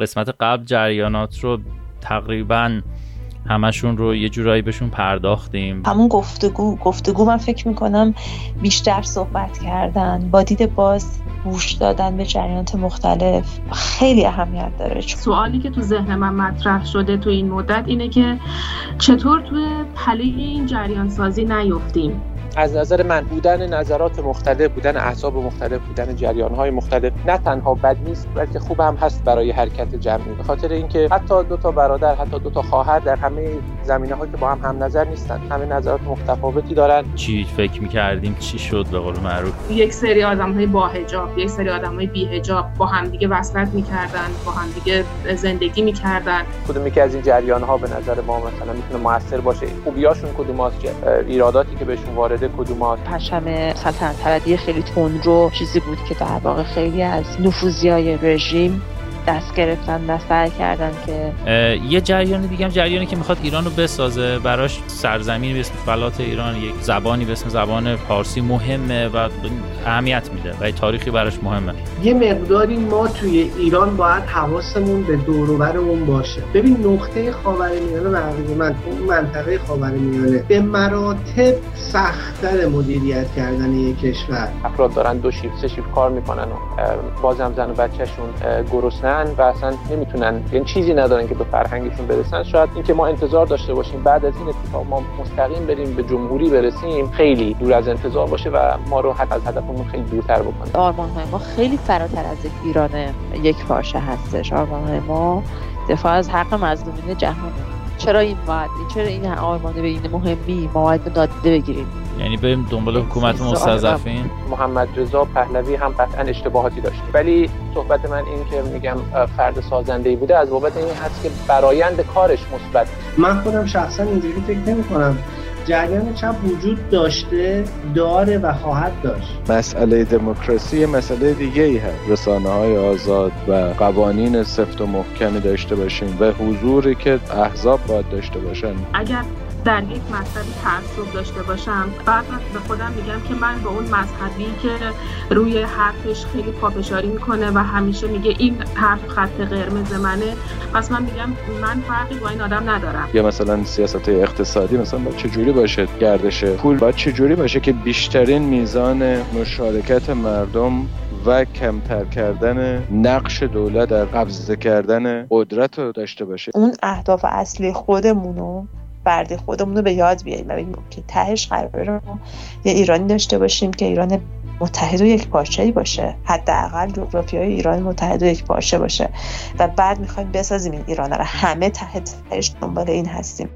قسمت قبل جریانات رو تقریبا همشون رو یه جورایی بهشون پرداختیم. همون گفتگو گفتگو من فکر می‌کنم بیشتر صحبت کردن با دید باز گوش دادن به جریانات مختلف خیلی اهمیت داره. سوالی که تو ذهن من مطرح شده تو این مدت اینه که چطور توی پله این جریان سازی نیفتیم؟ از نظر من بودن نظرات مختلف بودن احزاب مختلف بودن جریان های مختلف نه تنها بد نیست بلکه خوب هم هست برای حرکت جمعی. به خاطر اینکه حتی دو تا برادر حتی دو تا خواهر در همه زمینه ها که با هم هم نظر نیستن همه نظرات متفاوتی دارن. چی فکر می‌کردیم؟ چی شد به قول معروف؟ یک سری آدم های با حجاب یک سری آدم های بی حجاب با همدیگه وصلت می‌کردن با همدیگه زندگی می‌کردن. کدوم یکی از این جریان ها به نظر ما مثلا می‌تونه موثر باشه؟ خوبیاشون کدوم ایراداتی که بهشون وارد وارد کدومات پرچم سلطنت طلبی خیلی تندرو چیزی بود که در واقع خیلی از نفوذی های رژیم دست گرفتن و سعی کردن که یه جریان دیگه هم جریانی که می‌خواد ایران رو بسازه براش سرزمینی به اسم فلات ایران یک زبانی به اسم زبان فارسی مهمه و اهمیت میده و تاریخی براش مهمه. یه مقداری ما توی ایران باید حواسمون به دوروبرمون باشه. ببین نقطه خاورمیانه به من اون منطقه خاورمیانه. به مراتب سختتر مدیریت کردن یک کشور. افراد دارن دو شیفت سه شیفت کار می‌کنن و بازم زن و بچهشون گرسنه و اصلا نمی‌تونن یعنی چیزی ندارن که به فرهنگشون برسن. شاید اینکه ما انتظار داشته باشیم بعد از این اتفاق ما مستقیم بریم به جمهوری برسیم خیلی دور از انتظار باشه و ما رو حتی از هدفمون خیلی دورتر بکنه. آرمان های ما خیلی فراتر از ایران یک پارچه هستش. آرمان های ما دفاع از حق مظلومین جهانه چرا این باید چرا این آرمانه به این مهمی ما باید داده بگیریم؟ یعنی بریم دنبال حکومت مستضعفین؟ محمد رضا پهلوی هم قطعا اشتباهاتی داشت. ولی صحبت من این که میگم فرد سازنده ای بوده از بابت این هست که برایند کارش مثبت من خودم شخصا اینجوری فکر نمی کنم جریان چپ وجود داشته داره و خواهد داشت. مسئله دموکراسی مسئله دیگه ای هست. رسانه های آزاد و قوانین سفت و محکمی داشته باشیم و حضوری که احزاب باید داشته باشن. اگر در یک مذهبی تعصب داشته باشم. بعد به خودم میگم که من به اون مذهبی که روی حرفش خیلی پافشاری می‌کنه و همیشه میگه این حرف خط قرمز منه پس من میگم من فرقی با این آدم ندارم. یا مثلا سیاست اقتصادی مثلا باید چجوری باشه گردش پول؟ باید چجوری باشه که بیشترین میزان مشارکت مردم و کمتر کردن نقش دولت در قبضه کردن قدرت رو داشته باشه؟ اون اهداف اصلی خودمونو فردی خودمون رو به یاد بیاریم و ببینیم که تهش قراره ما یه ایرانی داشته باشیم که ایران متحد و یک پارچه باشه. حداقل جغرافی های ایران متحد و یک پارچه باشه. و بعد می‌خوایم بسازیم این ایران رو. همه تحت تهش دنبال این هستیم.